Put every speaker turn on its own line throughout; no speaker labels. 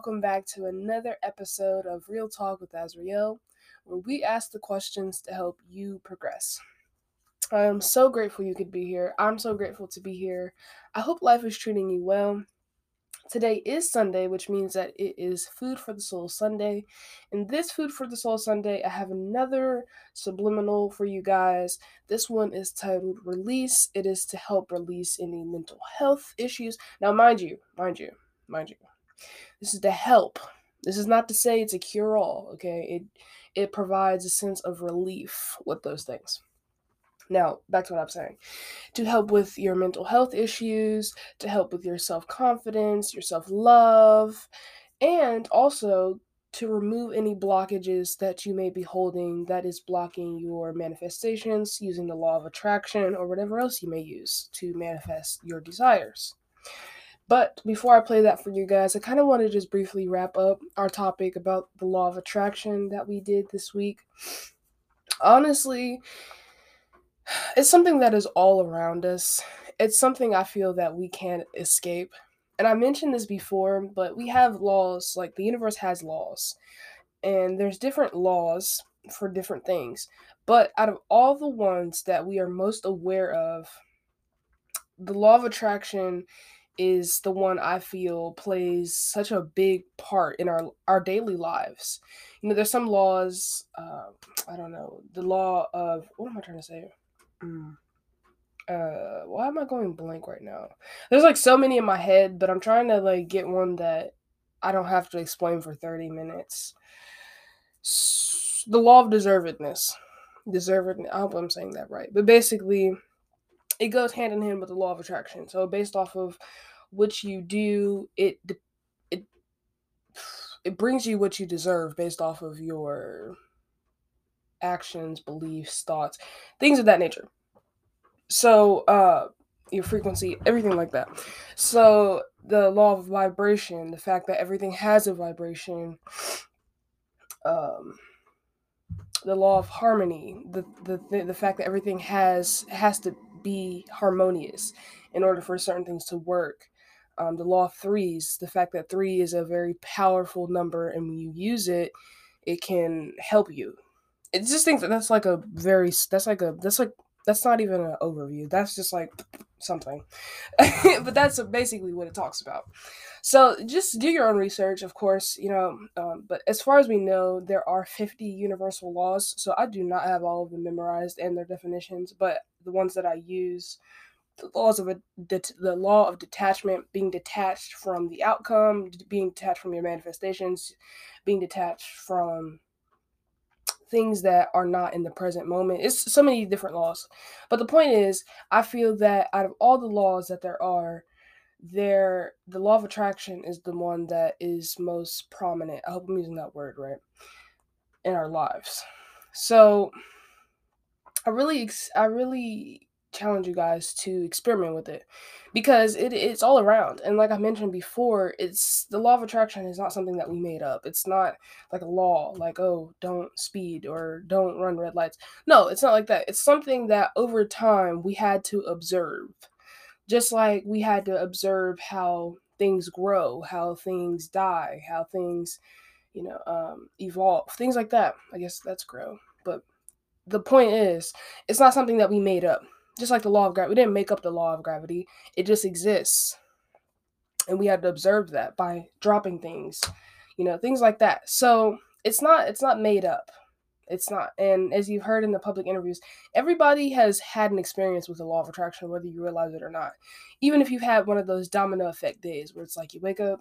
welcome back to another episode of Reail Talk with AzReail, where we ask the questions to help you progress. I am so grateful you could be here. I'm so grateful to be here. I hope life is treating you well. Today is Sunday, which means that it is Food for the Soul Sunday. And this Food for the Soul Sunday, I have another subliminal for you guys. This one is titled Release. It is to help release any mental health issues. Now, mind you, mind you, mind you, this is to help. This is not to say it's a cure all, okay? It it provides a sense of relief with those things. Now, back to what I'm saying. To help with your mental health issues, to help with your self confidence, your self love, and also to remove any blockages that you may be holding that is blocking your manifestations using the law of attraction or whatever else you may use to manifest your desires. But before I play that for you guys, I kind of want to just briefly wrap up our topic about the law of attraction that we did this week. Honestly, it's something that is all around us. It's something I feel that we can't escape. And I mentioned this before, but we have laws, like the universe has laws. And there's different laws for different things. But out of all the ones that we are most aware of, the law of attraction is the one I feel plays such a big part in our our daily lives. You know, there's some laws. Uh, I don't know the law of what am I trying to say? Mm. Uh, why am I going blank right now? There's like so many in my head, but I'm trying to like get one that I don't have to explain for 30 minutes. S- the law of deservedness. Deserved. I hope I'm saying that right. But basically, it goes hand in hand with the law of attraction. So based off of what you do, it it it brings you what you deserve based off of your actions, beliefs, thoughts, things of that nature. So, uh, your frequency, everything like that. So, the law of vibration, the fact that everything has a vibration, um, the law of harmony, the, the the fact that everything has has to be harmonious in order for certain things to work. Um, the law of threes, the fact that three is a very powerful number, and when you use it, it can help you. It just thinks that that's like a very that's like a that's like that's not even an overview that's just like something. But that's basically what it talks about. So just do your own research of course you know um, but as far as we know there are 50 universal laws so i do not have all of them memorized and their definitions but the ones that i use the laws of a the law of detachment being detached from the outcome being detached from your manifestations being detached from things that are not in the present moment. It's so many different laws. But the point is, I feel that out of all the laws that there are, there the law of attraction is the one that is most prominent. I hope I'm using that word right in our lives. So I really I really challenge you guys to experiment with it because it, it's all around and like i mentioned before it's the law of attraction is not something that we made up. It's not like a law like oh don't speed or don't run red lights. No it's not like that. It's something that over time we had to observe. Just like we had to observe how things grow how things die how things you know um, evolve things like that. I guess that's grow but the point is it's not something that we made up just like the law of gravity. We didn't make up the law of gravity. It just exists. And we had to observe that by dropping things, you know, things like that. So it's not it's not made up. It's not. And as you've heard in the public interviews, everybody has had an experience with the law of attraction, whether you realize it or not. Even if you've had one of those domino effect days where it's like you wake up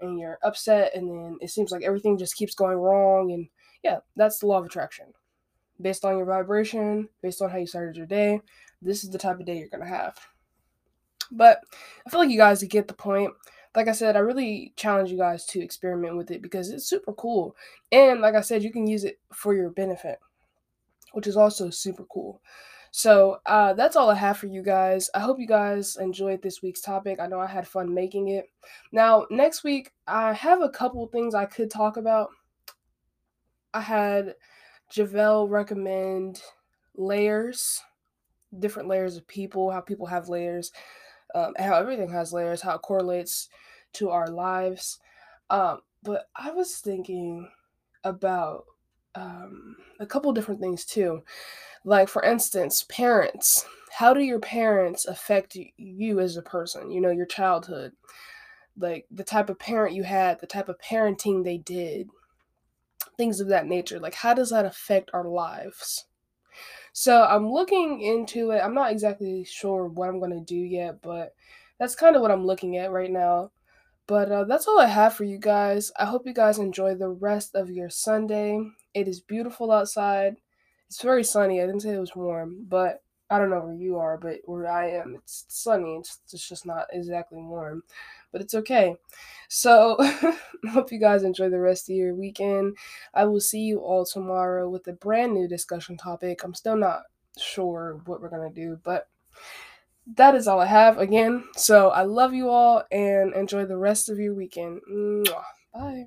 and you're upset and then it seems like everything just keeps going wrong. And yeah, that's the law of attraction. Based on your vibration, based on how you started your day, this is the type of day you're gonna have. But I feel like you guys get the point. Like I said, I really challenge you guys to experiment with it because it's super cool. And like I said, you can use it for your benefit, which is also super cool. So uh, that's all I have for you guys. I hope you guys enjoyed this week's topic. I know I had fun making it. Now, next week, I have a couple things I could talk about. I had Javelle recommend layers different layers of people, how people have layers, um, how everything has layers, how it correlates to our lives. Um, but I was thinking about um, a couple different things too. Like, for instance, parents. How do your parents affect you as a person? You know, your childhood. Like, the type of parent you had, the type of parenting they did, things of that nature. Like, how does that affect our lives? So, I'm looking into it. I'm not exactly sure what I'm going to do yet, but that's kind of what I'm looking at right now. But uh, that's all I have for you guys. I hope you guys enjoy the rest of your Sunday. It is beautiful outside. It's very sunny. I didn't say it was warm, but I don't know where you are, but where I am, it's sunny. It's, it's just not exactly warm, but it's okay. So, hope you guys enjoy the rest of your weekend. I will see you all tomorrow with a brand new discussion topic. I'm still not sure what we're going to do, but that is all I have again. So I love you all and enjoy the rest of your weekend. Bye.